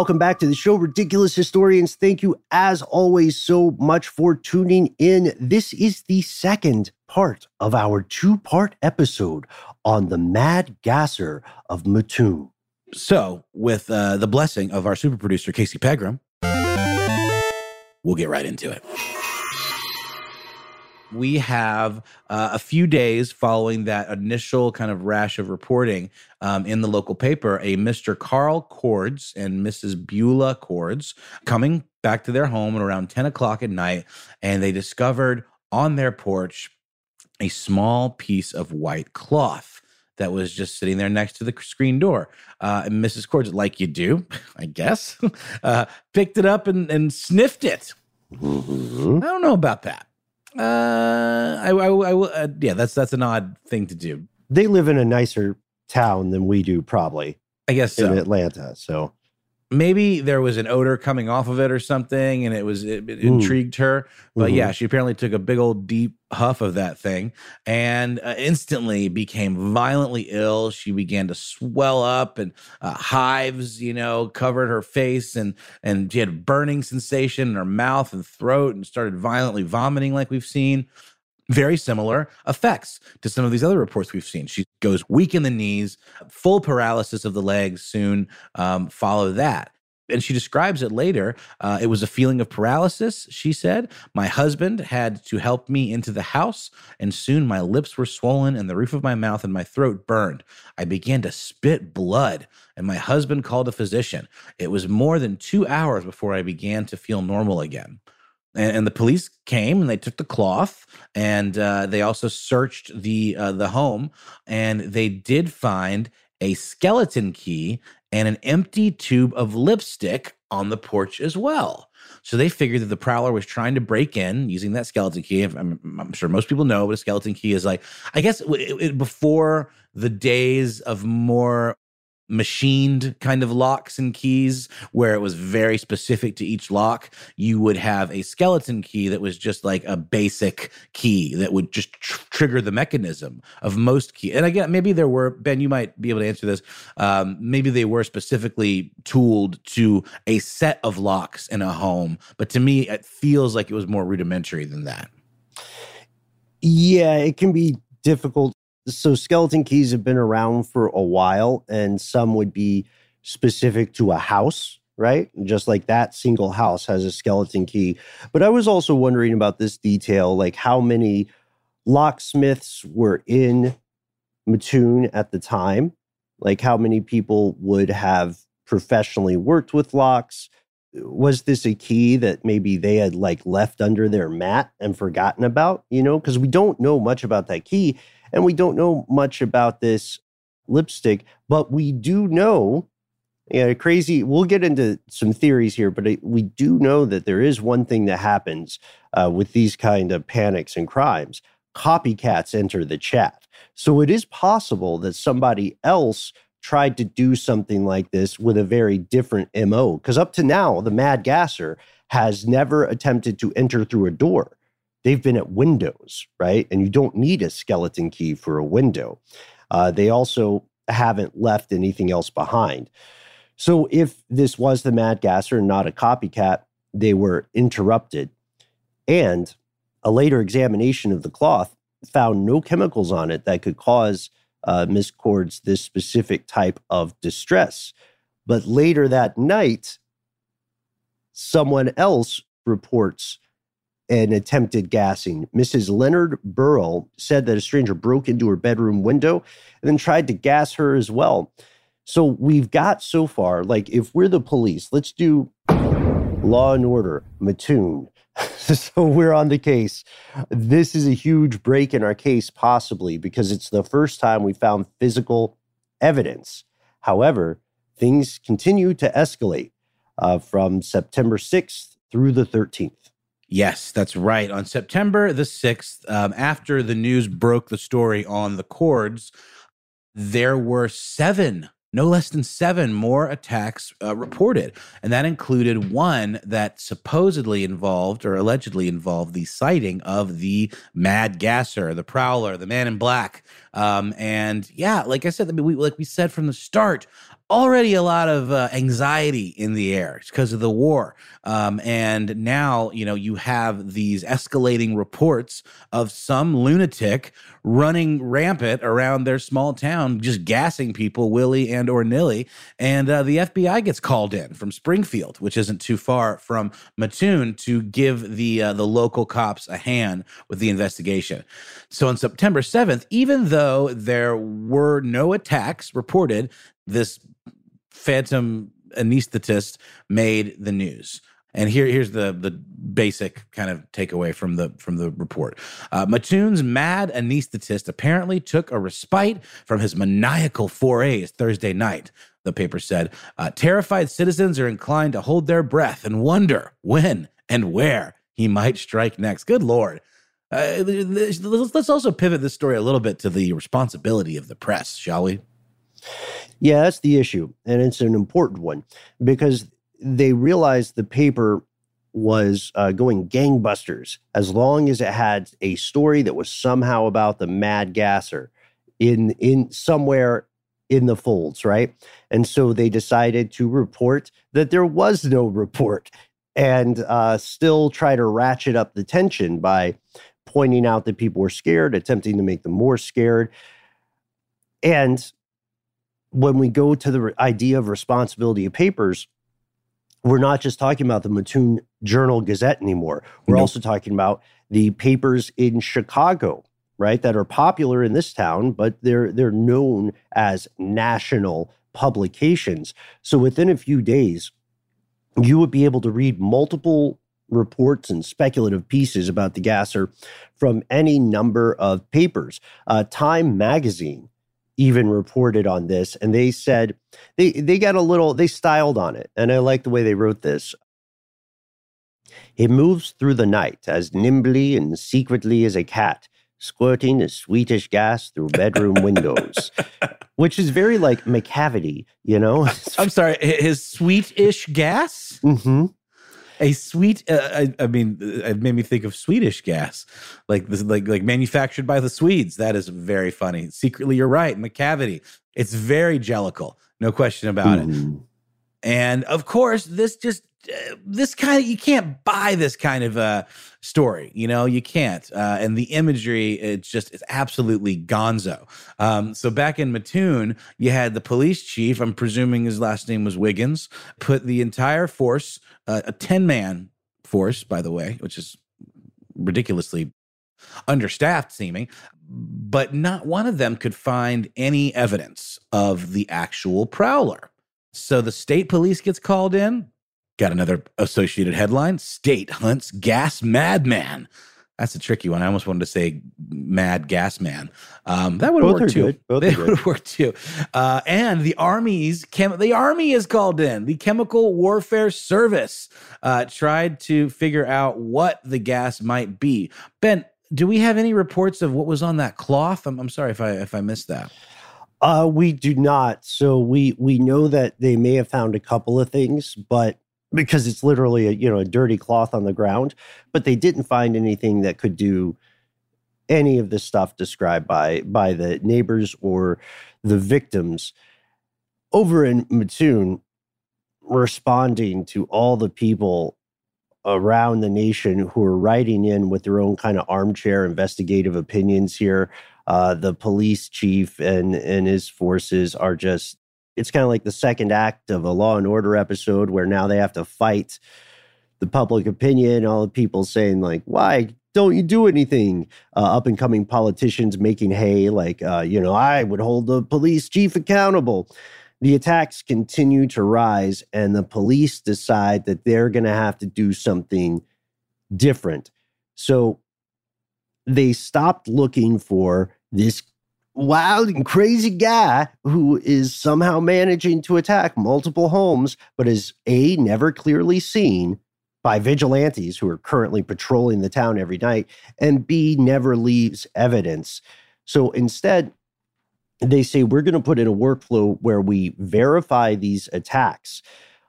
Welcome back to the show, Ridiculous Historians. Thank you, as always, so much for tuning in. This is the second part of our two part episode on the Mad Gasser of Mattoon. So, with uh, the blessing of our super producer, Casey Pegram, we'll get right into it we have uh, a few days following that initial kind of rash of reporting um, in the local paper a Mr. Carl Cordes and Mrs. Beulah Cordes coming back to their home at around 10 o'clock at night, and they discovered on their porch a small piece of white cloth that was just sitting there next to the screen door. Uh, and Mrs. Cordes, like you do, I guess, uh, picked it up and, and sniffed it. Mm-hmm. I don't know about that. Uh, I, I, I will. Uh, yeah, that's that's an odd thing to do. They live in a nicer town than we do, probably. I guess in so. Atlanta. So maybe there was an odor coming off of it or something and it was it, it intrigued her. But mm-hmm. yeah she apparently took a big old deep huff of that thing and uh, instantly became violently ill. She began to swell up and uh, hives you know covered her face and and she had a burning sensation in her mouth and throat and started violently vomiting like we've seen very similar effects to some of these other reports we've seen. She goes weak in the knees, full paralysis of the legs soon um, follow that. And she describes it later. Uh, it was a feeling of paralysis, she said. My husband had to help me into the house, and soon my lips were swollen and the roof of my mouth and my throat burned. I began to spit blood, and my husband called a physician. It was more than two hours before I began to feel normal again and, and, the police came and they took the cloth and uh, they also searched the uh, the home and they did find a skeleton key and an empty tube of lipstick on the porch as well. So they figured that the prowler was trying to break in using that skeleton key. I'm, I'm sure most people know what a skeleton key is like. I guess it, it, before the days of more machined kind of locks and keys where it was very specific to each lock you would have a skeleton key that was just like a basic key that would just tr- trigger the mechanism of most key and again maybe there were ben you might be able to answer this um, maybe they were specifically tooled to a set of locks in a home but to me it feels like it was more rudimentary than that. Yeah it can be difficult so skeleton keys have been around for a while, and some would be specific to a house, right? Just like that single house has a skeleton key. But I was also wondering about this detail, like how many locksmiths were in Mattoon at the time, like how many people would have professionally worked with locks. was this a key that maybe they had like left under their mat and forgotten about? You know, because we don't know much about that key and we don't know much about this lipstick, but we do know. Yeah, crazy. We'll get into some theories here, but we do know that there is one thing that happens uh, with these kind of panics and crimes. Copycats enter the chat. So it is possible that somebody else tried to do something like this with a very different MO. Because up to now, the Mad Gasser has never attempted to enter through a door. They've been at windows, right? And you don't need a skeleton key for a window. Uh, they also haven't left anything else behind. So if this was the Mad Gasser and not a copycat, they were interrupted. And a later examination of the cloth found no chemicals on it that could cause uh, Miss Cord's this specific type of distress. But later that night, someone else reports an attempted gassing. Mrs. Leonard Burrell said that a stranger broke into her bedroom window and then tried to gas her as well. So we've got so far, like if we're the police, let's do law and order, Mattoon. so we're on the case. This is a huge break in our case, possibly because it's the first time we found physical evidence. However, things continue to escalate uh, from September 6th through the 13th. Yes, that's right. On September the 6th, um, after the news broke the story on the cords, there were seven no less than seven more attacks uh, reported. And that included one that supposedly involved or allegedly involved the sighting of the Mad Gasser, the Prowler, the Man in Black. Um, and yeah, like I said, I mean, we, like we said from the start, already a lot of uh, anxiety in the air because of the war. Um, and now, you know, you have these escalating reports of some lunatic running rampant around their small town, just gassing people willy and or nilly. And uh, the FBI gets called in from Springfield, which isn't too far from Mattoon, to give the uh, the local cops a hand with the investigation. So on September 7th, even though there were no attacks reported, this phantom anesthetist made the news. And here, here's the the basic kind of takeaway from the from the report. Uh, Mattoon's mad anesthetist apparently took a respite from his maniacal forays Thursday night. The paper said, uh, terrified citizens are inclined to hold their breath and wonder when and where he might strike next. Good lord. Uh, let's also pivot this story a little bit to the responsibility of the press, shall we? Yeah, that's the issue. And it's an important one because they realized the paper was uh, going gangbusters as long as it had a story that was somehow about the mad gasser in in somewhere in the folds right and so they decided to report that there was no report and uh, still try to ratchet up the tension by pointing out that people were scared attempting to make them more scared and when we go to the idea of responsibility of papers we're not just talking about the Mattoon Journal Gazette anymore. We're nope. also talking about the papers in Chicago, right, that are popular in this town, but they're they're known as national publications. So within a few days, you would be able to read multiple reports and speculative pieces about the gasser from any number of papers. Uh, Time magazine even reported on this and they said they they got a little they styled on it and I like the way they wrote this. It moves through the night as nimbly and secretly as a cat, squirting a sweetish gas through bedroom windows, which is very like Macavity, you know? I'm sorry, his sweetish gas? Mm-hmm a sweet. Uh, I, I, mean, it made me think of Swedish gas, like this, like like manufactured by the Swedes. That is very funny. Secretly, you're right, Macavity. It's very Jellicle, no question about it. And of course, this just uh, this kind of you can't buy this kind of uh story you know? You can't uh and the imagery it's just it's absolutely gonzo. Um so back in mattoon you had the police chief i'm presuming his last name was wiggins put the entire force uh, a 10 man force by the way which is ridiculously understaffed seeming but not one of them could find any evidence of the actual prowler. So the state police gets called in Got another associated headline State hunts gas madman. That's a tricky one. I almost wanted to say Mad Gas Man. Um, that would work too. Both they would work too. Uh, and the army's chem- the army is called in. The Chemical Warfare Service uh, tried to figure out what the gas might be. Ben, do we have any reports of what was on that cloth? I'm, I'm sorry if I if I missed that. Uh, we do not. So we we know that they may have found a couple of things, but because it's literally a you know a dirty cloth on the ground but they didn't find anything that could do any of the stuff described by by the neighbors or the victims. Over in Mattoon responding to all the people around the nation who are writing in with their own kind of armchair investigative opinions here uh, the police chief and and his forces are just it's kind of like the second act of a Law and Order episode where now they have to fight the public opinion, all the people saying like, "Why don't you do anything?" Uh, up and coming politicians making hay, like, uh, you know, I would hold the police chief accountable. The attacks continue to rise, and the police decide that they're going to have to do something different. So they stopped looking for this wild and crazy guy who is somehow managing to attack multiple homes, but is A, never clearly seen by vigilantes who are currently patrolling the town every night, and B, never leaves evidence. So instead, they say we're going to put in a workflow where we verify these attacks.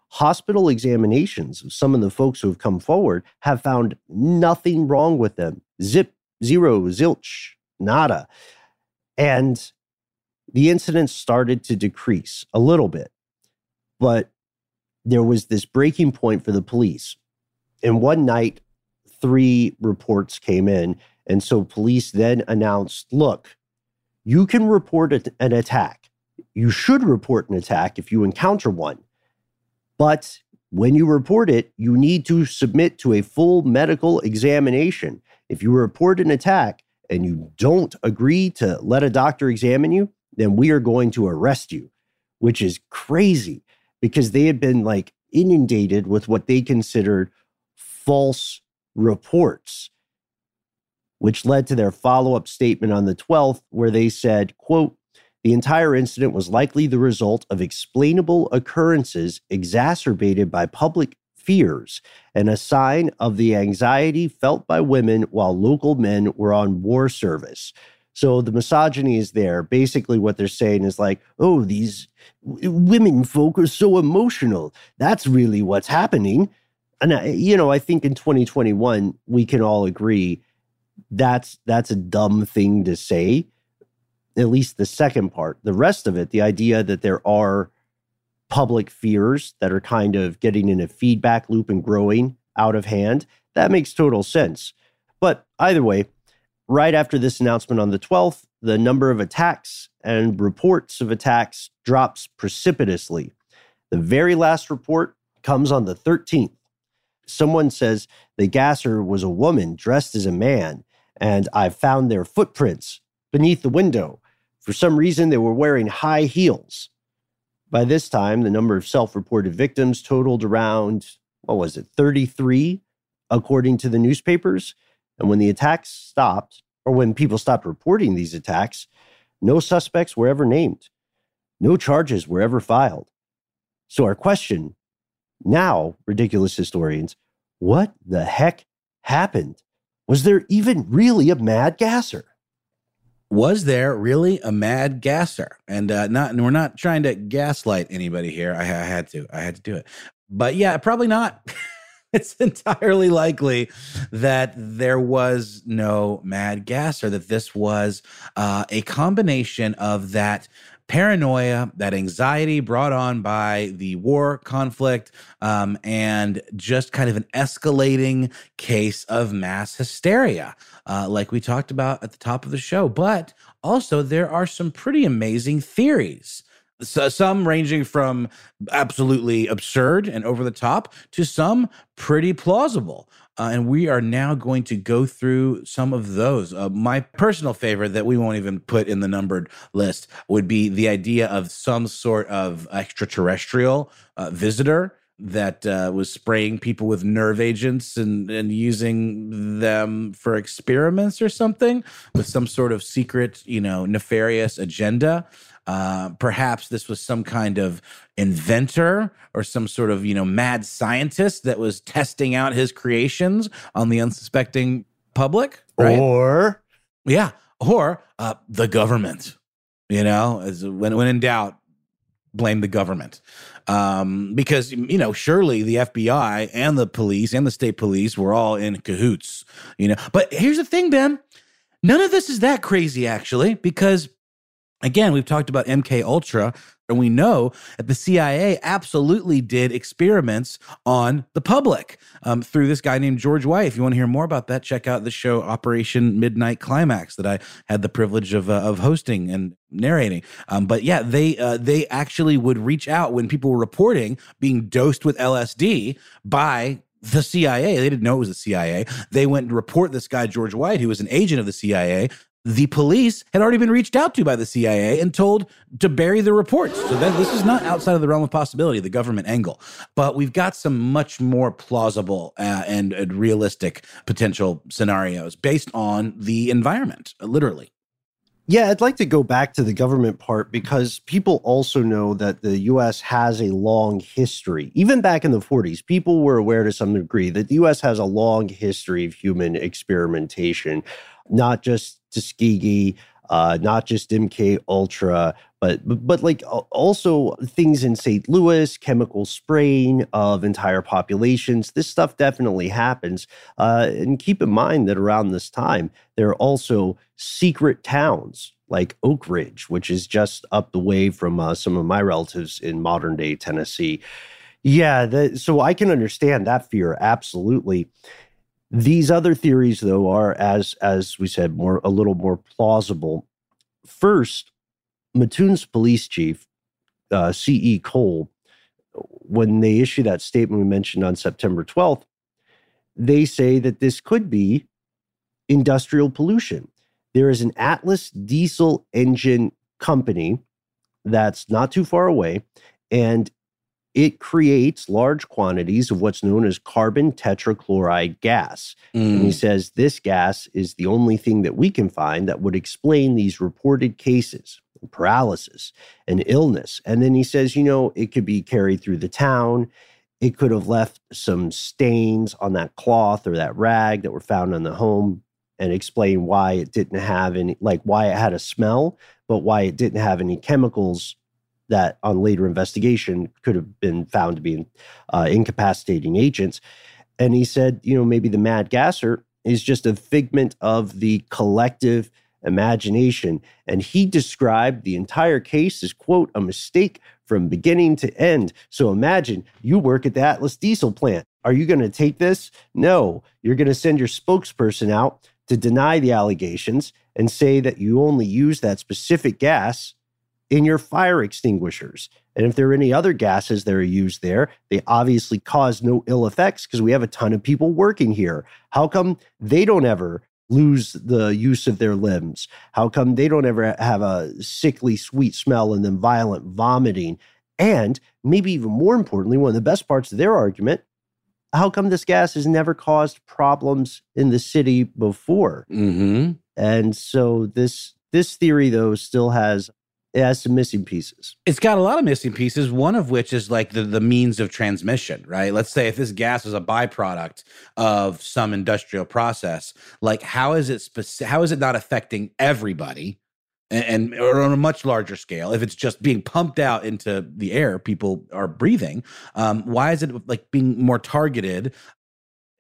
Hospital examinations of some of the folks who have come forward have found nothing wrong with them. Zip, zero, zilch, nada. And the incidents started to decrease a little bit. But there was this breaking point for the police. And one night, three reports came in. And so police then announced look, you can report an attack. You should report an attack if you encounter one. But when you report it, you need to submit to a full medical examination. If you report an attack, and you don't agree to let a doctor examine you, then we are going to arrest you, which is crazy because they had been like inundated with what they considered false reports which led to their follow-up statement on the 12th where they said quote the entire incident was likely the result of explainable occurrences exacerbated by public fears and a sign of the anxiety felt by women while local men were on war service. So the misogyny is there. Basically, what they're saying is like, oh, these women folk are so emotional. That's really what's happening. And I, you know, I think in 2021 we can all agree that's that's a dumb thing to say. At least the second part. The rest of it, the idea that there are public fears that are kind of getting in a feedback loop and growing out of hand. That makes total sense. But either way, right after this announcement on the 12th, the number of attacks and reports of attacks drops precipitously. The very last report comes on the 13th. Someone says the gasser was a woman dressed as a man, and I found their footprints beneath the window. For some reason, they were wearing high heels. By this time, the number of self reported victims totaled around, what was it, 33, according to the newspapers. And when the attacks stopped, or when people stopped reporting these attacks, no suspects were ever named. No charges were ever filed. So, our question now, ridiculous historians, what the heck happened? Was there even really a mad gasser? Was there really a mad gasser? And uh, not, and we're not trying to gaslight anybody here. I, I had to, I had to do it. But yeah, probably not. it's entirely likely that there was no mad gasser. That this was uh, a combination of that paranoia, that anxiety brought on by the war conflict, um, and just kind of an escalating case of mass hysteria, uh, like we talked about at the top of the show. But also, there are some pretty amazing theories. So some ranging from absolutely absurd and over the top to some pretty plausible. Uh, and we are now going to go through some of those. Uh, my personal favorite that we won't even put in the numbered list would be the idea of some sort of extraterrestrial uh, visitor that uh, was spraying people with nerve agents and, and using them for experiments or something with some sort of secret, you know, nefarious agenda. Uh, perhaps this was some kind of inventor or some sort of, you know, mad scientist that was testing out his creations on the unsuspecting public. Right? Or, yeah, or uh, the government. You know, as when when in doubt, blame the government um, because you know surely the FBI and the police and the state police were all in cahoots. You know, but here's the thing, Ben. None of this is that crazy actually, because again, we've talked about MK Ultra and we know that the CIA absolutely did experiments on the public um, through this guy named George White. If you want to hear more about that, check out the show Operation Midnight Climax that I had the privilege of, uh, of hosting and narrating. Um, but yeah, they uh, they actually would reach out when people were reporting being dosed with LSD by the CIA. They didn't know it was the CIA. They went to report this guy, George White, who was an agent of the CIA, the police had already been reached out to by the CIA and told to bury the reports. So that this is not outside of the realm of possibility, the government angle. But we've got some much more plausible uh, and, and realistic potential scenarios based on the environment, literally. Yeah, I'd like to go back to the government part because people also know that the US has a long history. Even back in the 40s, people were aware to some degree that the US has a long history of human experimentation, not just Tuskegee, uh, not just MK Ultra, but, but, like also things in St. Louis, chemical spraying of entire populations. This stuff definitely happens. Uh, and keep in mind that around this time, there are also secret towns like Oak Ridge, which is just up the way from uh, some of my relatives in modern day Tennessee. Yeah, the, so I can understand that fear absolutely. These other theories, though, are as as we said, more a little more plausible. First, Mattoon's police chief, uh, C.E. Cole, when they issue that statement we mentioned on September 12th, they say that this could be industrial pollution. There is an Atlas diesel engine company that's not too far away, and it creates large quantities of what's known as carbon tetrachloride gas. Mm. And he mm. says this gas is the only thing that we can find that would explain these reported cases paralysis and illness. And then he says, you know, it could be carried through the town. It could have left some stains on that cloth or that rag that were found in the home and explain why it didn't have any, like why it had a smell, but why it didn't have any chemicals that on later investigation could have been found to be uh, incapacitating agents. And he said, you know, maybe the mad gasser is just a figment of the collective imagination. And he described the entire case as, quote, a mistake from beginning to end. So imagine you work at the Atlas diesel plant. Are you going to take this? No. You're going to send your spokesperson out to deny the allegations and say that you only use that specific gas in your fire extinguishers. And if there are any other gases that are used there, they obviously cause no ill effects because we have a ton of people working here. How come they don't ever lose the use of their limbs? How come they don't ever have a sickly sweet smell and then violent vomiting? And maybe even more importantly, one of the best parts of their argument how come this gas has never caused problems in the city before? Mm-hmm. And so this this theory though still has it has some missing pieces. It's got a lot of missing pieces, one of which is like the, the means of transmission, right? Let's say if this gas is a byproduct of some industrial process, like how is it speci- how is it not affecting everybody? And, and or on a much larger scale, if it's just being pumped out into the air, people are breathing. Um, why is it like being more targeted?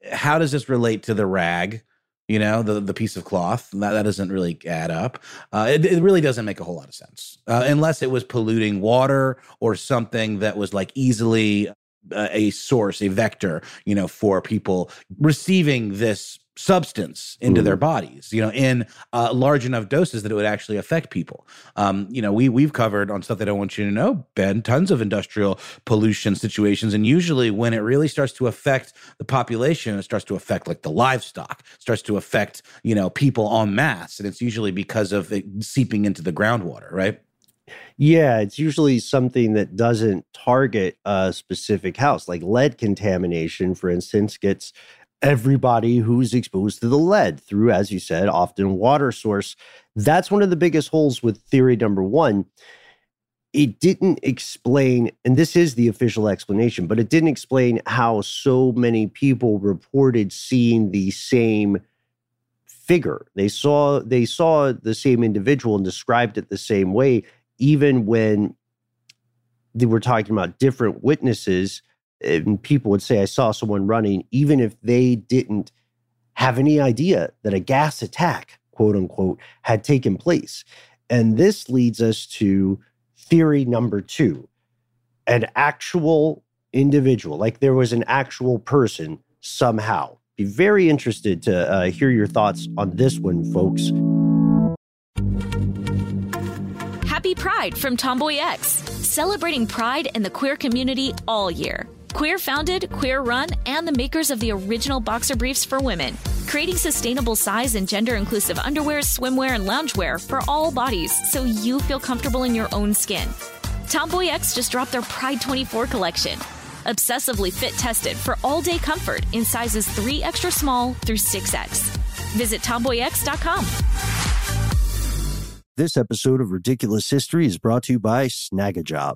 How does this relate to the rag? You know the the piece of cloth that, that doesn't really add up. Uh, it, it, really doesn't make a whole lot of sense uh, unless it was polluting water or something that was like easily uh, a source a vector you know for people receiving this substance into mm. their bodies, you know, in uh, large enough doses that it would actually affect people. Um, you know, we we've covered on stuff that I want you to know, Ben, tons of industrial pollution situations, and usually when it really starts to affect the population, it starts to affect like the livestock, starts to affect you know people en masse, and it's usually because of it seeping into the groundwater, right? Yeah, it's usually something that doesn't target a specific house. Like lead contamination, for instance, gets everybody who's exposed to the lead through, as you said, often water source. That's one of the biggest holes with theory number one. It didn't explain, and this is the official explanation, but it didn't explain how so many people reported seeing the same figure. They saw they saw the same individual and described it the same way, even when they were talking about different witnesses and people would say, I saw someone running, even if they didn't have any idea that a gas attack, quote unquote, had taken place. And this leads us to theory number two an actual individual, like there was an actual person somehow. Be very interested to uh, hear your thoughts on this one, folks. Happy Pride from Tomboy X, celebrating pride and the queer community all year. Queer founded, queer run, and the makers of the original boxer briefs for women, creating sustainable size and gender inclusive underwear, swimwear, and loungewear for all bodies so you feel comfortable in your own skin. Tomboy X just dropped their Pride 24 collection. Obsessively fit tested for all day comfort in sizes 3 extra small through 6X. Visit tomboyx.com. This episode of Ridiculous History is brought to you by Snagajob.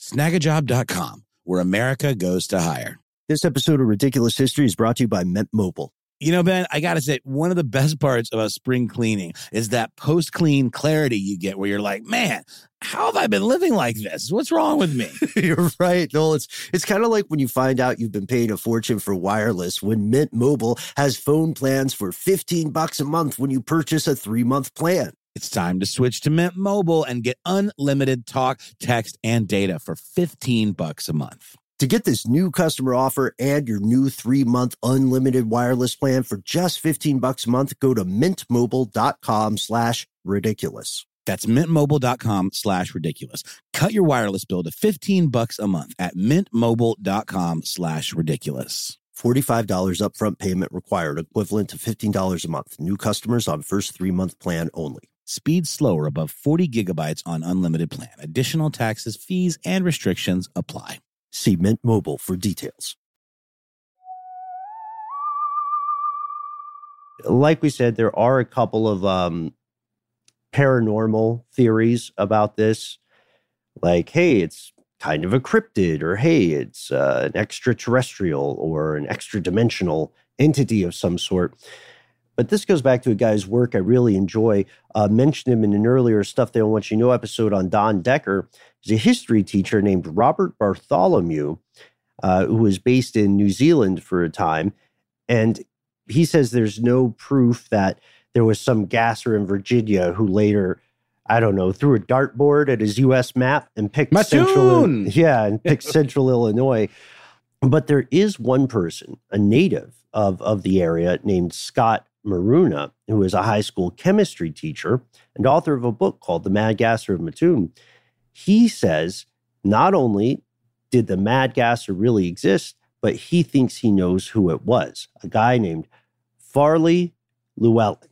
Snagajob.com, where America goes to hire. This episode of Ridiculous History is brought to you by Mint Mobile. You know, Ben, I got to say, one of the best parts about spring cleaning is that post clean clarity you get where you're like, man, how have I been living like this? What's wrong with me? you're right. No, it's it's kind of like when you find out you've been paying a fortune for wireless when Mint Mobile has phone plans for 15 bucks a month when you purchase a 3-month plan. It's time to switch to Mint Mobile and get unlimited talk, text, and data for 15 bucks a month. To get this new customer offer and your new three-month unlimited wireless plan for just 15 bucks a month, go to mintmobile.com slash ridiculous. That's mintmobile.com slash ridiculous. Cut your wireless bill to 15 bucks a month at mintmobile.com slash ridiculous. $45 upfront payment required, equivalent to $15 a month. New customers on first three-month plan only. Speed slower above 40 gigabytes on unlimited plan. Additional taxes, fees, and restrictions apply. See Mint Mobile for details. Like we said, there are a couple of um, paranormal theories about this. Like, hey, it's kind of a cryptid, or hey, it's uh, an extraterrestrial or an extra dimensional entity of some sort. But this goes back to a guy's work I really enjoy. Uh, mentioned him in an earlier Stuff They Don't Want You Know episode on Don Decker. He's a history teacher named Robert Bartholomew, uh, who was based in New Zealand for a time. And he says there's no proof that there was some gasser in Virginia who later, I don't know, threw a dartboard at his U.S. map and picked Mattoon! central, yeah, and picked central Illinois. But there is one person, a native of of the area, named Scott Maruna, who is a high school chemistry teacher and author of a book called The Mad Gasser of Mattoon. He says not only did the Mad Gasser really exist, but he thinks he knows who it was a guy named Farley Llewellyn.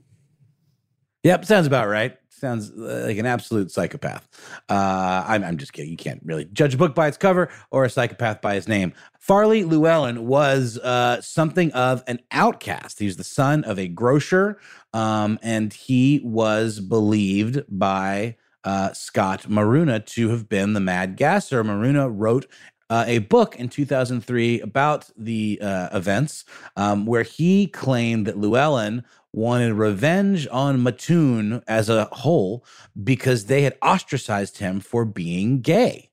Yep, sounds about right. Sounds like an absolute psychopath. Uh, I'm, I'm just kidding. You can't really judge a book by its cover or a psychopath by his name. Farley Llewellyn was uh, something of an outcast. He was the son of a grocer, um, and he was believed by uh, Scott Maruna to have been the Mad Gasser. Maruna wrote uh, a book in 2003 about the uh, events um, where he claimed that Llewellyn wanted revenge on Mattoon as a whole because they had ostracized him for being gay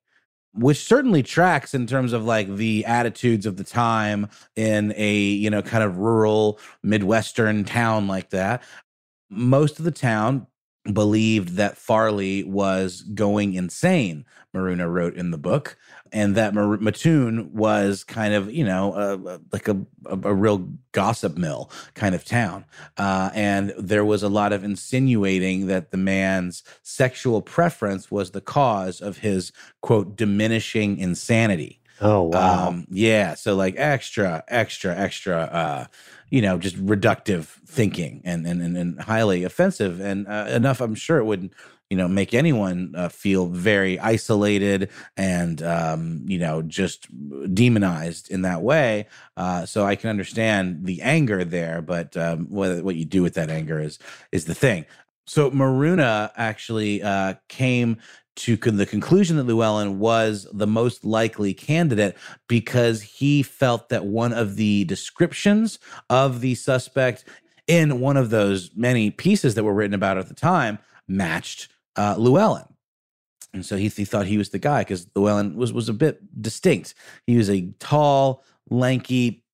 which certainly tracks in terms of like the attitudes of the time in a you know kind of rural midwestern town like that. Most of the town believed that farley was going insane maruna wrote in the book and that Mattoon was kind of you know uh, like a, a, a real gossip mill kind of town, uh, and there was a lot of insinuating that the man's sexual preference was the cause of his quote diminishing insanity. Oh wow! Um, yeah, so like extra, extra, extra. Uh, you know, just reductive thinking and and and, and highly offensive, and uh, enough. I'm sure it would you know make anyone uh, feel very isolated and um, you know just demonized in that way uh, so i can understand the anger there but um, what, what you do with that anger is is the thing so maruna actually uh, came to con- the conclusion that Llewellyn was the most likely candidate because he felt that one of the descriptions of the suspect in one of those many pieces that were written about at the time matched uh, Llewellyn. And so he, he thought he was the guy because Llewellyn was, was a bit distinct. He was a tall, lanky,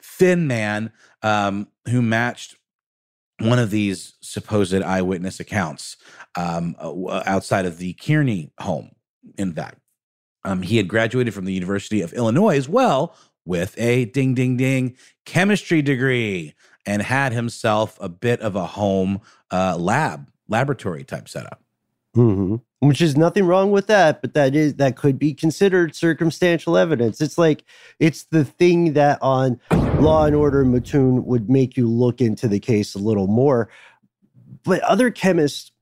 thin man um, who matched one of these supposed eyewitness accounts um, uh, outside of the Kearney home, in fact. Um, he had graduated from the University of Illinois as well with a ding, ding, ding chemistry degree and had himself a bit of a home uh, lab, laboratory type setup. Mm-hmm. Which is nothing wrong with that, but that is that could be considered circumstantial evidence. It's like it's the thing that on Law and Order Mattoon would make you look into the case a little more. But other chemists,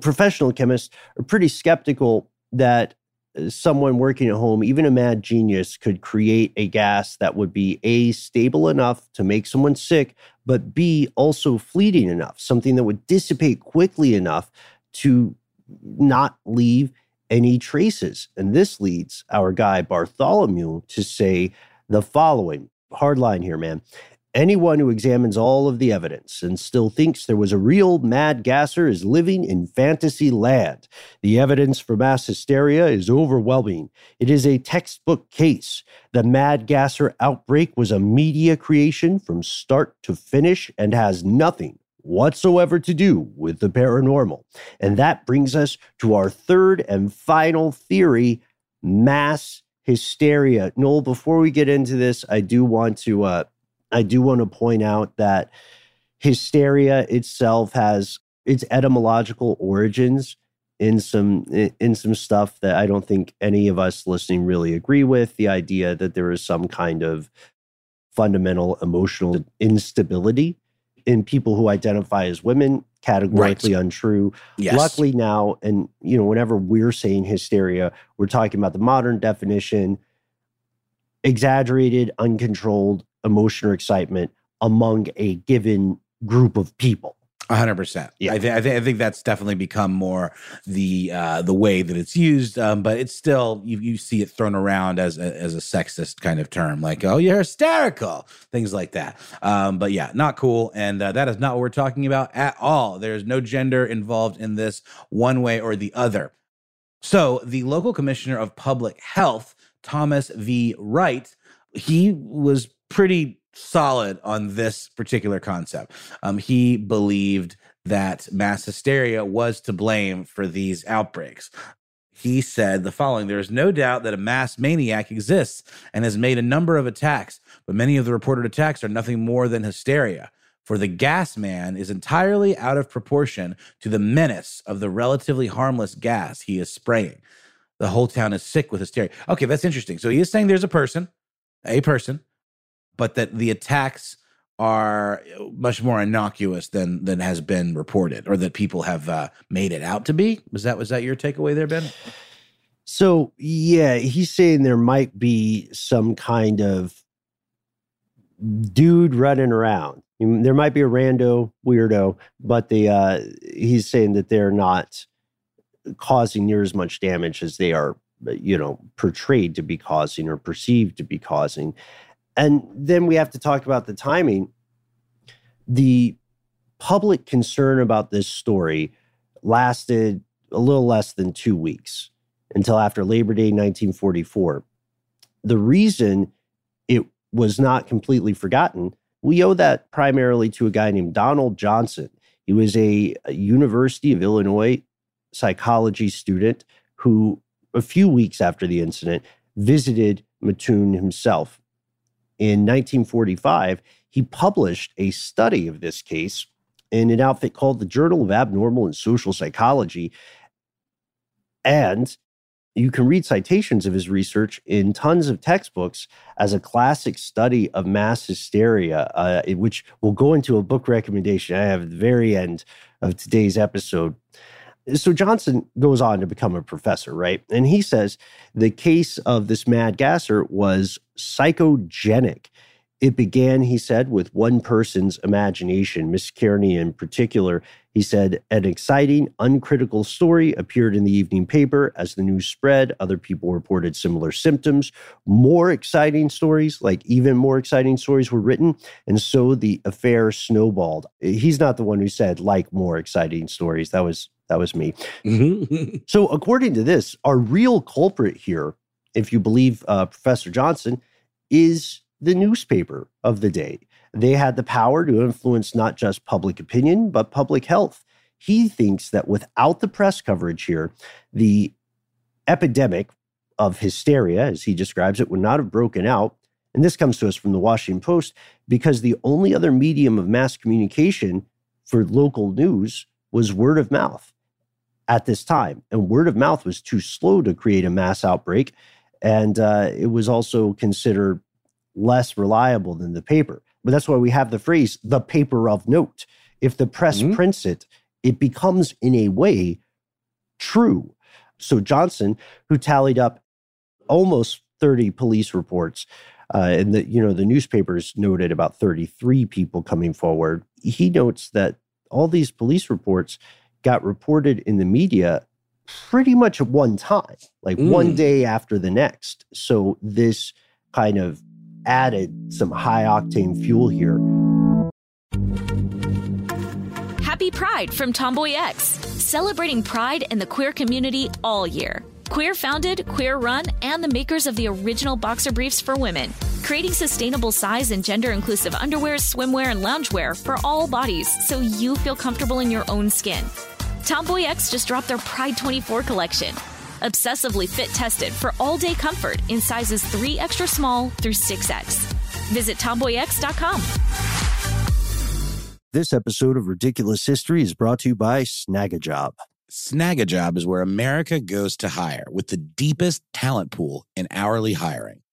professional chemists, are pretty skeptical that uh, someone working at home, even a mad genius, could create a gas that would be A, stable enough to make someone sick, but B, also fleeting enough, something that would dissipate quickly enough to not leave any traces. And this leads our guy Bartholomew to say the following hard line here, man. Anyone who examines all of the evidence and still thinks there was a real mad gasser is living in fantasy land. The evidence for mass hysteria is overwhelming. It is a textbook case. The mad gasser outbreak was a media creation from start to finish and has nothing whatsoever to do with the paranormal. And that brings us to our third and final theory mass hysteria. Noel, before we get into this, I do want to uh, I do want to point out that hysteria itself has its etymological origins in some in some stuff that I don't think any of us listening really agree with. The idea that there is some kind of fundamental emotional instability in people who identify as women categorically right. untrue yes. luckily now and you know whenever we're saying hysteria we're talking about the modern definition exaggerated uncontrolled emotion or excitement among a given group of people hundred percent. Yeah, I, th- I, th- I think that's definitely become more the uh, the way that it's used. Um, but it's still you, you see it thrown around as a, as a sexist kind of term, like "oh, you're hysterical," things like that. Um, but yeah, not cool, and uh, that is not what we're talking about at all. There's no gender involved in this one way or the other. So the local commissioner of public health, Thomas V. Wright, he was pretty solid on this particular concept. Um, he believed that mass hysteria was to blame for these outbreaks. He said the following There is no doubt that a mass maniac exists and has made a number of attacks, but many of the reported attacks are nothing more than hysteria. For the gas man is entirely out of proportion to the menace of the relatively harmless gas he is spraying. The whole town is sick with hysteria. Okay, that's interesting. So he is saying there's a person, a person but that the attacks are much more innocuous than than has been reported or that people have uh, made it out to be. Was that was that your takeaway there, Ben? So yeah, he's saying there might be some kind of dude running around. There might be a rando weirdo, but the uh, he's saying that they're not causing near as much damage as they are you know, portrayed to be causing or perceived to be causing. And then we have to talk about the timing. The public concern about this story lasted a little less than two weeks until after Labor Day 1944. The reason it was not completely forgotten, we owe that primarily to a guy named Donald Johnson. He was a, University of Illinois psychology student who, a few weeks after the incident, visited Mattoon himself. In 1945, he published a study of this case in an outfit called the Journal of Abnormal and Social Psychology. And you can read citations of his research in tons of textbooks as a classic study of mass hysteria, uh, which will go into a book recommendation I have at the very end of today's episode. So Johnson goes on to become a professor, right? And he says the case of this mad gasser was psychogenic. It began, he said, with one person's imagination. Miss Kearney, in particular, he said, an exciting, uncritical story appeared in the evening paper. As the news spread, other people reported similar symptoms. More exciting stories, like even more exciting stories, were written. And so the affair snowballed. He's not the one who said, like more exciting stories. That was that was me. so, according to this, our real culprit here, if you believe uh, Professor Johnson, is the newspaper of the day. They had the power to influence not just public opinion, but public health. He thinks that without the press coverage here, the epidemic of hysteria, as he describes it, would not have broken out. And this comes to us from the Washington Post because the only other medium of mass communication for local news was word of mouth at this time. And word of mouth was too slow to create a mass outbreak. And uh, it was also considered less reliable than the paper. But that's why we have the phrase, the paper of note. If the press mm-hmm. prints it, it becomes, in a way, true. So Johnson, who tallied up almost 30 police reports, uh, and the you know the newspapers noted about 33 people coming forward. He notes that all these police reports got reported in the media pretty much at one time, like mm. one day after the next. So this kind of added some high octane fuel here. Happy Pride from Tomboy X, celebrating pride in the queer community all year. Queer founded, queer run, and the makers of the original boxer briefs for women, creating sustainable size and gender inclusive underwear, swimwear, and loungewear for all bodies so you feel comfortable in your own skin. Tomboy X just dropped their Pride 24 collection obsessively fit tested for all day comfort in sizes 3 extra small through 6X. Visit tomboyx.com. This episode of Ridiculous History is brought to you by Snagajob. Snagajob is where America goes to hire with the deepest talent pool in hourly hiring.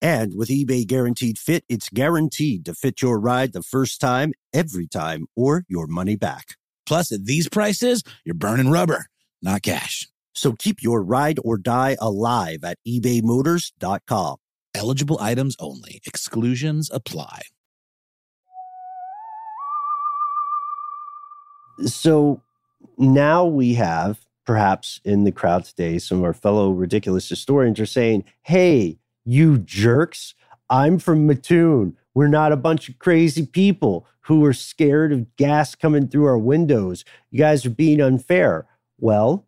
And with eBay Guaranteed Fit, it's guaranteed to fit your ride the first time, every time, or your money back. Plus, at these prices, you're burning rubber, not cash. So keep your ride or die alive at ebaymotors.com. Eligible items only, exclusions apply. So now we have, perhaps in the crowd today, some of our fellow ridiculous historians are saying, hey, you jerks. I'm from Mattoon. We're not a bunch of crazy people who are scared of gas coming through our windows. You guys are being unfair. Well,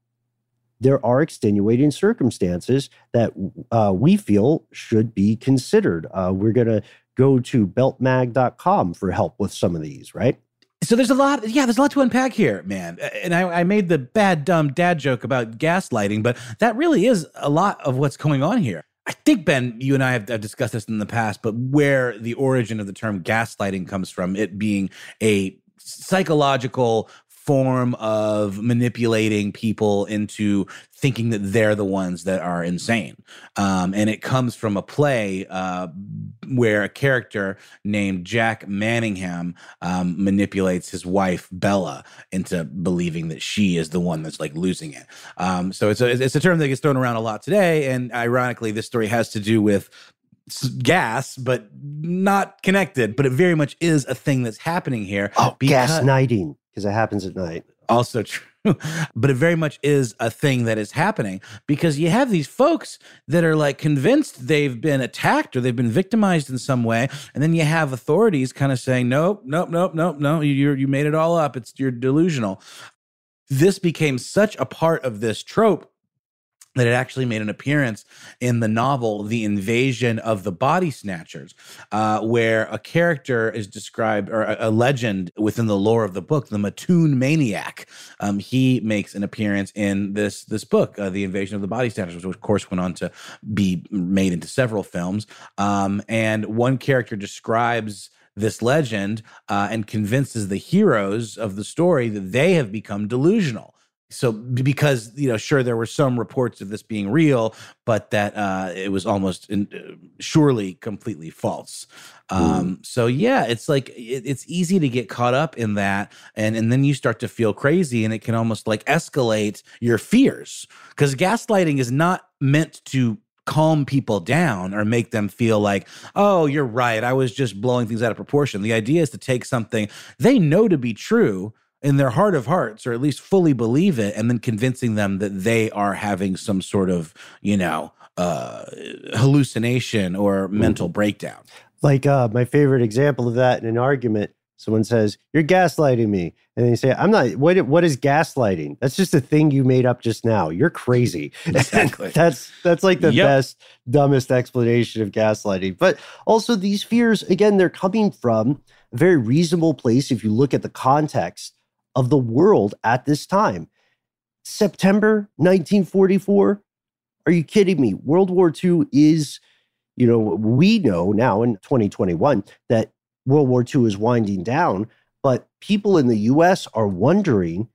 there are extenuating circumstances that uh, we feel should be considered. Uh, we're going to go to beltmag.com for help with some of these, right? So there's a lot, yeah, there's a lot to unpack here, man. And I, I, made the bad, dumb dad joke about gaslighting, but that really is a lot of what's going on here. I think Ben, you and I have, have, discussed this in the past, but where the origin of the term gaslighting comes from, it being a psychological form of manipulating people into thinking that they're the ones that are insane. Um, and it comes from a play uh, where a character named Jack Manningham um, manipulates his wife Bella into believing that she is the one that's like losing it. Um, so it's a, it's a term that gets thrown around a lot today. And ironically, this story has to do with gas, but not connected. But it very much is a thing that's happening here. Oh, gas nighting because it happens at night. Also true. but it very much is a thing that is happening because you have these folks that are like convinced they've been attacked or they've been victimized in some way. And then you have authorities kind of saying, nope, nope, nope, nope, no, you you made it all up. It's you're delusional. This became such a part of this trope that it actually made an appearance in the novel The Invasion of the Body Snatchers, uh, where a character is described, or a, a, legend within the lore of the book, the Mattoon Maniac. Um, he makes an appearance in this, this book, uh, The Invasion of the Body Snatchers, which of course went on to be made into several films. Um, and one character describes this legend uh, and convinces the heroes of the story that they have become delusional so because you know sure there were some reports of this being real but that uh it was almost in, uh, surely completely false um so yeah it's like it, it's easy to get caught up in that and and then you start to feel crazy and it can almost like escalate your fears because gaslighting is not meant to calm people down or make them feel like, oh, you're right. I was just blowing things out of proportion. The idea is to take something they know to be true in their heart of hearts, or at least fully believe it, and then convincing them that they are having some sort of, you know, uh, hallucination or mental mm-hmm. breakdown. Like uh, my favorite example of that in an argument, someone says, "You're gaslighting me," and they say, "I'm not. What? What is gaslighting? That's just a thing you made up just now. You're crazy." Exactly. that's that's like the yep. best, dumbest explanation of gaslighting. But also, these fears, again, they're coming from a very reasonable place if you look at the context of the world at this time. September 1944? Are you kidding me? World War II is, you know, we know now in 2021 that World War II is winding down, but people in the US are wondering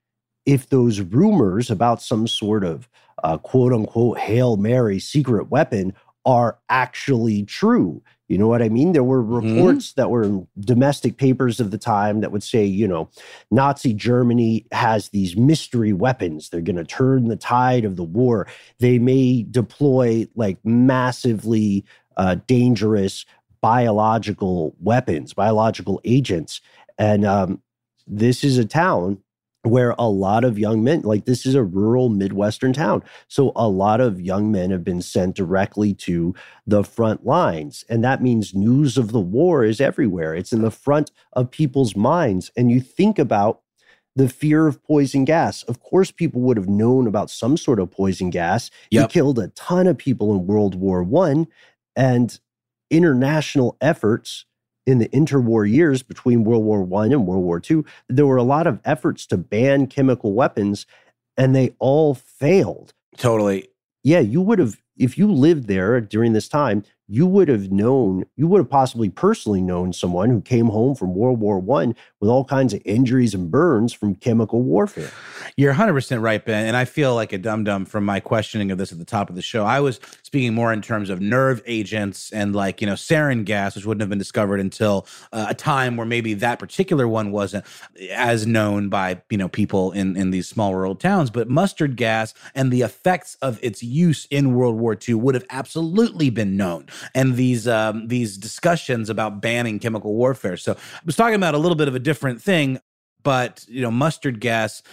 if those rumors about some sort of uh, quote unquote Hail Mary secret weapon are actually true. You know what I mean? There were mm-hmm. reports mm-hmm. that were in domestic papers of the time that would say, you know, Nazi Germany has these mystery weapons. They're going to turn the tide of the war. They may deploy like massively uh, dangerous biological weapons, biological agents. And um, this is a town where a lot of young men, like this is a rural Midwestern town. So a lot of young men have been sent directly to the front lines. And that means news of the war is everywhere. It's in the front of people's minds. And you think about the fear of poison gas. Of course, people would have known about some sort of poison gas. Yep. It killed a ton of people in World War One. And international efforts in the interwar years between World War One and World War Two, there were a lot of efforts to ban chemical weapons, and they all failed. Totally. Yeah, you would have if you lived there during this time, you would have known, you would have possibly personally known someone who came home from World War One with all kinds of injuries and burns from chemical warfare. You're 100% right, Ben. And I feel like a dum dum from my questioning of this at the top of the show. I was speaking more in terms of nerve agents and like, you know, sarin gas, which wouldn't have been discovered until uh, a time where maybe that particular one wasn't as known by, you know, people in, in these small rural towns. But mustard gas and the effects of its use in World War II would have absolutely been known and these um, these discussions about banning chemical warfare. So I was talking about a little bit of a different thing, but you know, mustard gas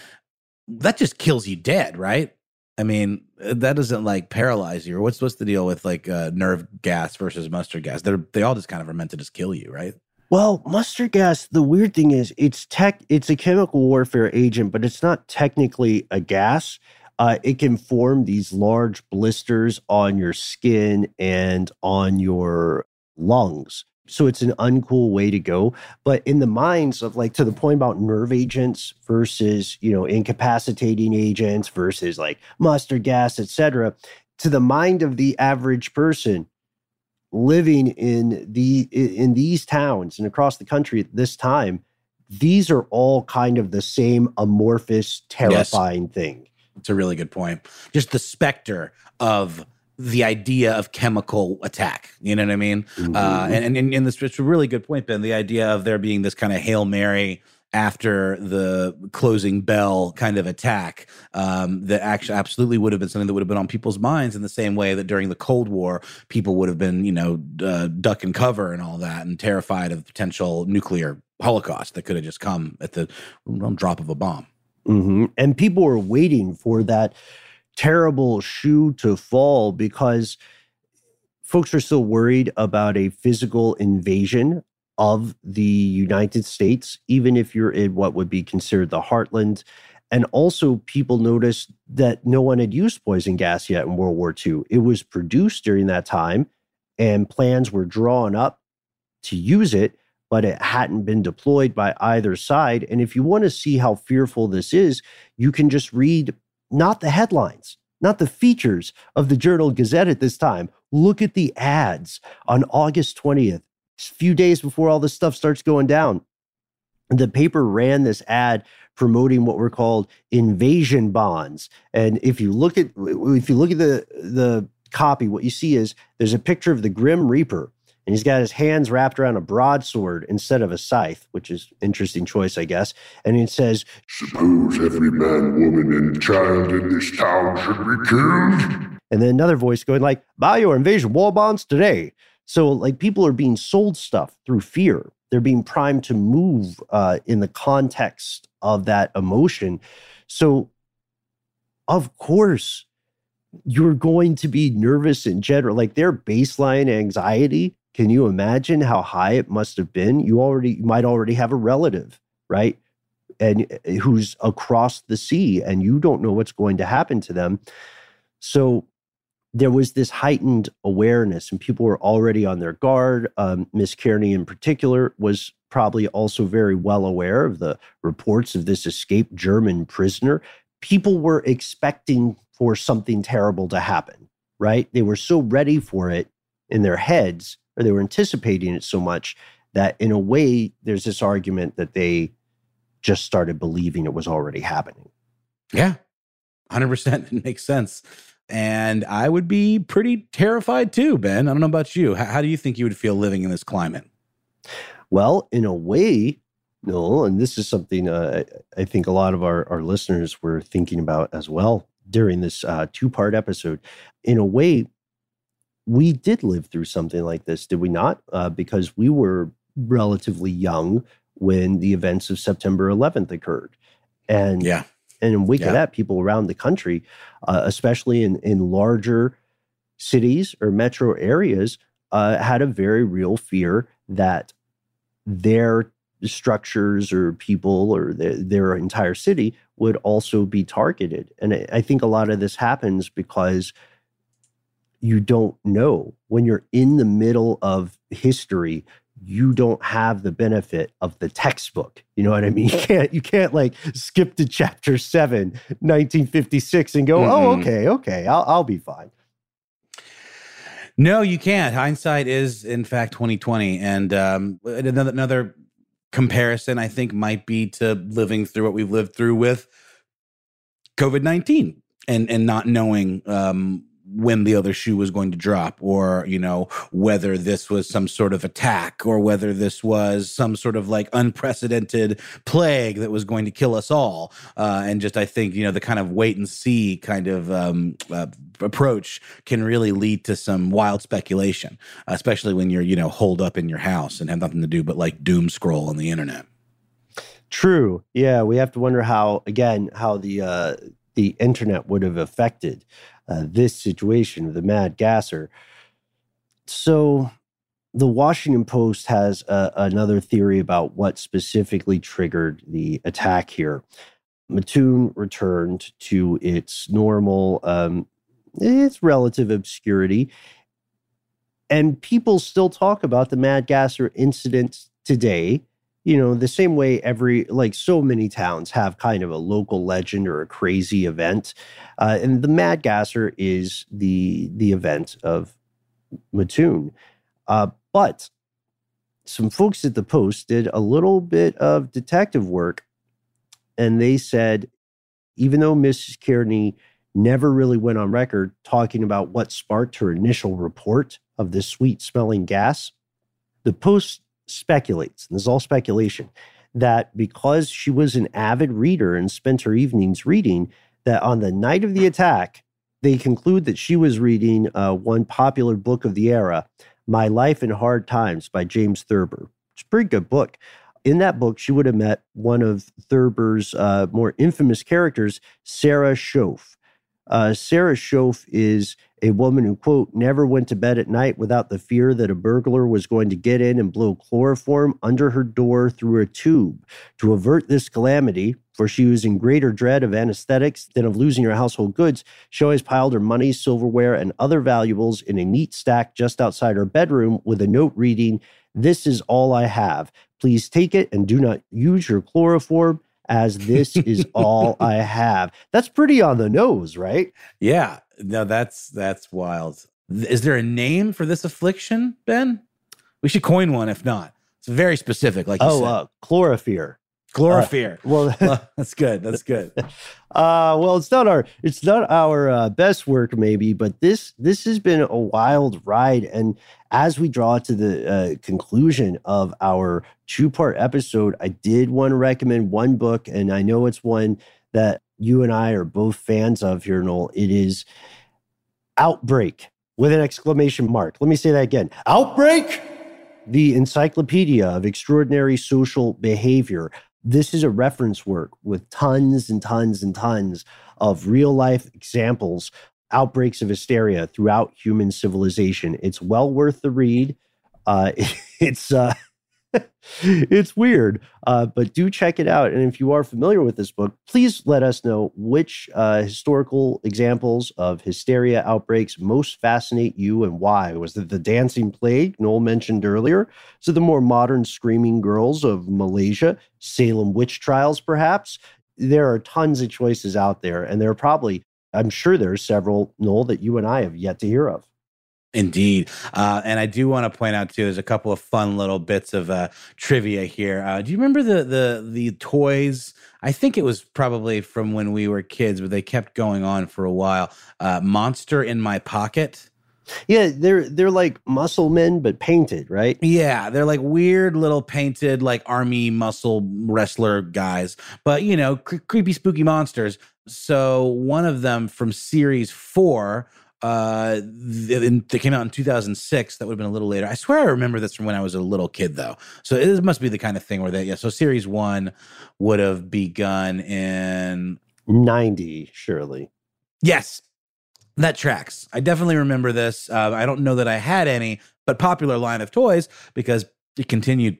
that just kills you dead, right? I mean, that doesn't like paralyze you. Or what's what's the deal with like uh, nerve gas versus mustard gas? They're they all just kind of are meant to just kill you, right? Well, mustard gas, the weird thing is it's tech it's a chemical warfare agent, but it's not technically a gas uh, it can form these large blisters on your skin and on your lungs. So it's an uncool way to go. But in the minds of like to the point about nerve agents versus, you know, incapacitating agents versus like mustard gas, etc., to the mind of the average person living in the in these towns and across the country at this time, these are all kind of the same amorphous, terrifying yes. thing. It's a really good point. Just the specter of the idea of chemical attack. You know what I mean? Mm-hmm. Uh, and, and, and this it's a really good point, Ben. The idea of there being this kind of Hail Mary after the closing bell kind of attack um, that actually absolutely would have been something that would have been on people's minds in the same way that during the Cold War, people would have been, you know, uh, duck and cover and all that and terrified of potential nuclear holocaust that could have just come at the drop of a bomb. Mm-hmm. And people were waiting for that terrible shoe to fall because folks are still worried about a physical invasion of the United States, even if you're in what would be considered the heartland. And also, people noticed that no one had used poison gas yet in World War II. It was produced during that time, and plans were drawn up to use it but it hadn't been deployed by either side. And if you want to see how fearful this is, you can just read not the headlines, not the features of the Journal Gazette at this time. Look at the ads on August 20th, a few days before all this stuff starts going down. The paper ran this ad promoting what were called invasion bonds. And if you look at if you look at the the copy, what you see is there's a picture of the Grim Reaper and he's got his hands wrapped around a broadsword instead of a scythe, which is interesting choice, I guess. And it says, "Suppose every man, woman, and child in this town should be killed." And then another voice going like, "Buy your invasion war bonds today." So like people are being sold stuff through fear. They're being primed to move uh, in the context of that emotion. So, of course, you're going to be nervous in general. Like their baseline anxiety can you imagine how high it must have been? You already you might already have a relative, right? And eh, who's across the sea and you don't know what's going to happen to them. So there was this heightened awareness and people were already on their guard. Um, Miss Kearney in particular was probably also very well aware of the reports of this escaped German prisoner. People were expecting for something terrible to happen, right? They were so ready for it in their heads or they were anticipating it so much that in a way there's this argument that they just started believing it was already happening. Yeah. 100% it makes sense. And I would be pretty terrified too, Ben. I don't know about you. How, how do you think you would feel living in this climate? Well, in a way, no, and this is something uh, I think a lot of our, our listeners were thinking about as well during this uh, two part episode. In a way, we did live through something like this, did we not? Uh, because we were relatively young when the events of September 11th occurred. And yeah. And in wake yeah. of that, people around the country, uh, especially in, in larger cities or metro areas, uh, had a very real fear that their structures or people or the, their entire city would also be targeted. And I, I think a lot of this happens because you don't know when you're in the middle of history you don't have the benefit of the textbook. You know what I mean? You can't you can't like skip to chapter 7, 1956 and go, mm-hmm. "Oh, okay, okay. I'll I'll be fine." No, you can't. Hindsight is in fact 2020 and um, another another comparison I think might be to living through what we've lived through with COVID-19 and and not knowing um, when the other shoe was going to drop or you know whether this was some sort of attack or whether this was some sort of like unprecedented plague that was going to kill us all. Uh, and just i think you know the kind of wait and see kind of um, uh, approach can really lead to some wild speculation especially when you're you know holed up in your house and have nothing to do but like doom scroll on the internet. True. Yeah we have to wonder how again how the uh the internet would have affected uh, this situation with the mad gasser. So, the Washington Post has uh, another theory about what specifically triggered the attack here. Mattoon returned to its normal, um, its relative obscurity. And people still talk about the Mad Gasser incident today you know, the same way every, like so many towns have kind of a local legend or a crazy event. Uh, and the Mad Gasser is the, the event of Mattoon. Uh, but some folks at the Post did a little bit of detective work and they said, even though Mrs. Kearney never really went on record talking about what sparked her initial report of this sweet smelling gas, the Post speculates, and this is all speculation, that because she was an avid reader and spent her evenings reading, that on the night of the attack, they conclude that she was reading uh, one popular book of the era, My Life in Hard Times by James Thurber. It's a pretty good book. In that book, she would have met one of Thurber's uh, more infamous characters, Sarah Shoaf. Uh, Sarah Shoaf is a woman who, quote, never went to bed at night without the fear that a burglar was going to get in and blow chloroform under her door through a tube. To avert this calamity, for she was in greater dread of anesthetics than of losing her household goods, she always piled her money, silverware, and other valuables in a neat stack just outside her bedroom with a note reading, This is all I have. Please take it and do not use your chloroform as this is all I have. That's pretty on the nose, right? Yeah. No, that's that's wild. Is there a name for this affliction, Ben? We should coin one if not. It's very specific, like oh, uh, chlorophyre. Chlorophyre. Uh, well, that's good. That's good. Uh, well, it's not our it's not our uh, best work, maybe, but this this has been a wild ride. And as we draw to the uh, conclusion of our two part episode, I did want to recommend one book, and I know it's one that you and I are both fans of here, Noel. It is Outbreak with an exclamation mark. Let me say that again. Outbreak the Encyclopedia of Extraordinary Social Behavior this is a reference work with tons and tons and tons of real life examples, outbreaks of hysteria throughout human civilization. It's well worth the read. Uh, it's uh, it's weird, uh, but do check it out. And if you are familiar with this book, please let us know which uh, historical examples of hysteria outbreaks most fascinate you and why. Was it the dancing plague Noel mentioned earlier? So the more modern screaming girls of Malaysia, Salem witch trials, perhaps? There are tons of choices out there, and there are probably, I'm sure there are several, Noel, that you and I have yet to hear of. Indeed. Uh, and I do want to point out too, there's a couple of fun little bits of uh, trivia here. Uh, do you remember the the the toys? I think it was probably from when we were kids, but they kept going on for a while. Uh, Monster in my pocket. Yeah, they're they're like muscle men but painted, right? Yeah, they're like weird little painted like army muscle wrestler guys, but you know, cre- creepy spooky monsters. So one of them from series 4 Uh, they, they came out in 2006. That would have been a little later. I swear I remember this from when I was a little kid, though. So it must be the kind of thing where they, yeah. So series one would have begun in 90, surely. Yes, that tracks. I definitely remember this. Uh, I don't know that I had any, but popular line of toys because it continued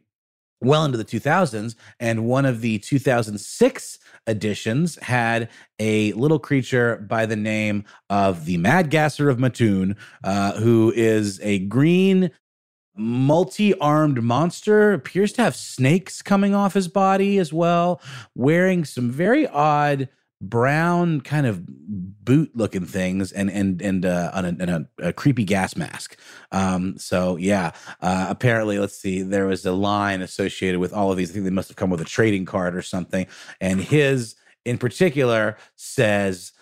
well into the 2000s. And one of the 2006 editions had a little creature by the name of the Mad Gasser of Mattoon, uh, who is a green multi-armed monster appears to have snakes coming off his body as well wearing some very odd brown kind of boot looking things and and and uh and a, and a, a creepy gas mask. Um so yeah uh apparently let's see there was a line associated with all of these. I think they must have come with a trading card or something. And his in particular says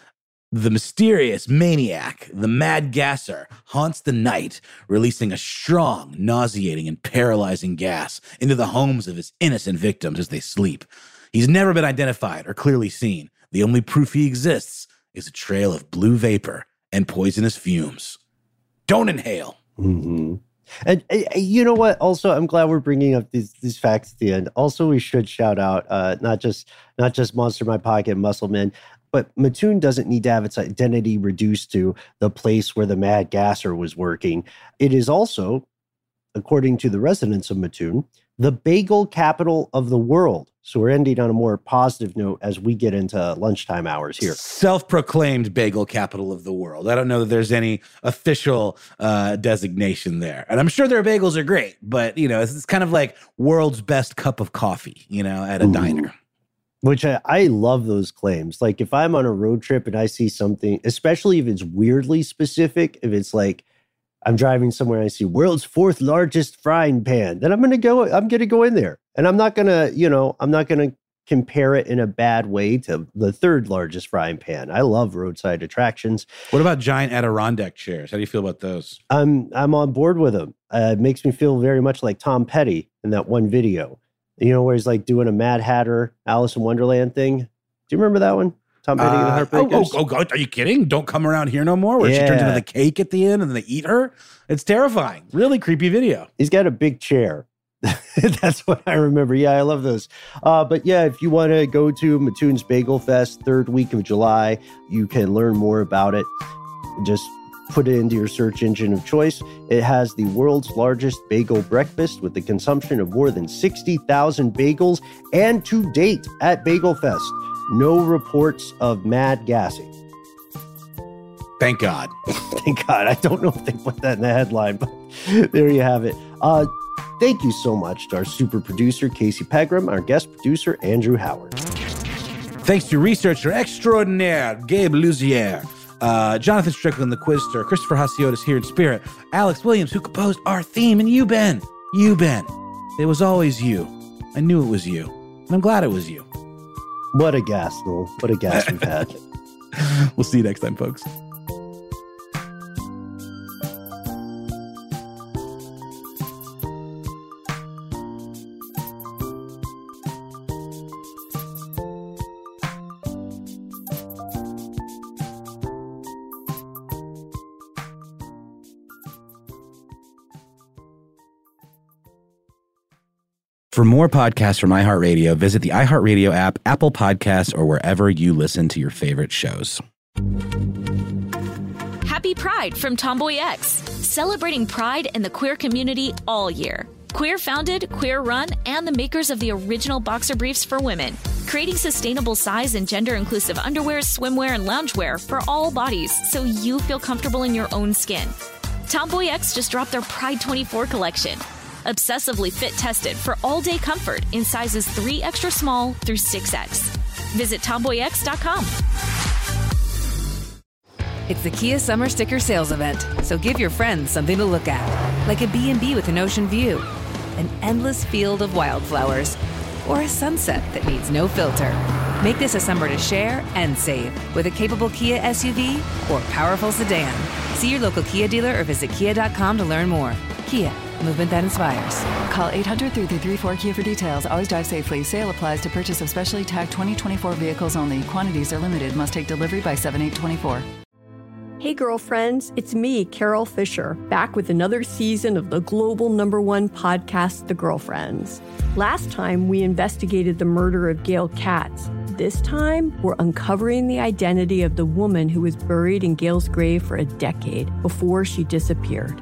the mysterious maniac, the mad gasser, haunts the night, releasing a strong, nauseating, and paralyzing gas into the homes of his innocent victims as they sleep. He's never been identified or clearly seen, the only proof he exists is a trail of blue vapor and poisonous fumes. Don't inhale. Mm-hmm. And uh, you know what? Also, I'm glad we're bringing up these these facts at the end. Also, we should shout out uh, not just not just Monster My Pocket, Muscleman, but Mattoon doesn't need to have its identity reduced to the place where the Mad Gasser was working. It is also, according to the residents of Mattoon, the bagel capital of the world. So we're ending on a more positive note as we get into lunchtime hours here. Self-proclaimed bagel capital of the world. I don't know that there's any official uh, designation there, and I'm sure their bagels are great. But you know, it's, it's kind of like world's best cup of coffee. You know, at a Ooh. diner. Which I, I love those claims. Like if I'm on a road trip and I see something, especially if it's weirdly specific, if it's like I'm driving somewhere and I see world's fourth largest frying pan, then I'm to go, I'm going to go in there and I'm not going to, you know, I'm not going to compare it in a bad way to the third largest frying pan. I love roadside attractions. What about giant Adirondack chairs? How do you feel about those? I'm, I'm on board with them. Uh, it makes me feel very much like Tom Petty in that one video, you know, where he's like doing a Mad Hatter Alice in Wonderland thing. Do you remember that one? Tom Petty uh, and the uh, Heartbreakers. Oh, oh, oh, are you kidding? Don't come around here no more. Where yeah. she turns into the cake at the end and then they eat her. It's terrifying. Really creepy video. He's got a big chair. That's what I remember. Yeah, I love those. Uh, but yeah, if you want to go to Mattoon's Bagel Fest third week of July, you can learn more about it. Just put it into your search engine of choice. It has the world's largest bagel breakfast with the consumption of more than 60,000 bagels. And to date at Bagel Fest, no reports of mad gassing. Thank God. Thank God. I don't know if they put that in the headline, but there you have it. Uh, thank you so much to our super producer, Casey Pegram, our guest producer, Andrew Howard. Thanks to researcher extraordinaire, Gabe Luzier. Uh, Jonathan Strickland, the Quizster, Christopher Hasiotis here in spirit, Alex Williams, who composed our theme, and you, Ben. You, Ben. It was always you. I knew it was you. And I'm glad it was you. What a gas, Noel. What a gas we've had. we'll see you next time, folks. For more podcasts from iHeartRadio, visit the iHeartRadio app, Apple Podcasts, or wherever you listen to your favorite shows. Happy Pride from Tomboy X, celebrating pride and the queer community all year. Queer founded, queer run, and the makers of the original boxer briefs for women, creating sustainable size and gender inclusive underwear, swimwear, and loungewear for all bodies so you feel comfortable in your own skin. Tomboy X just dropped their Pride 24 collection Obsessively fit tested for all day comfort in sizes 3 extra small through 6X. Visit tomboyx.com. It's the Kia Summer Sticker Sales Event, so give your friends something to look at, like a B&B with an ocean view, an endless field of wildflowers, or a sunset that needs no filter. Make this a summer to share and save with a capable Kia SUV or powerful sedan. See your local Kia dealer or visit kia.com to learn more. Kia movement that inspires. Call 800 333 Kia for details. Always drive safely. Sale applies to purchase of specially tagged 2024 vehicles only. Quantities are limited. Must take delivery by 7824. Hey, girlfriends, it's me, Carole Fisher, back with another season of the global number one podcast, The Girlfriends. Last time, we investigated the murder of Gail Katz. This time, we're uncovering the identity of the woman who was buried in Gail's grave for a decade before she disappeared.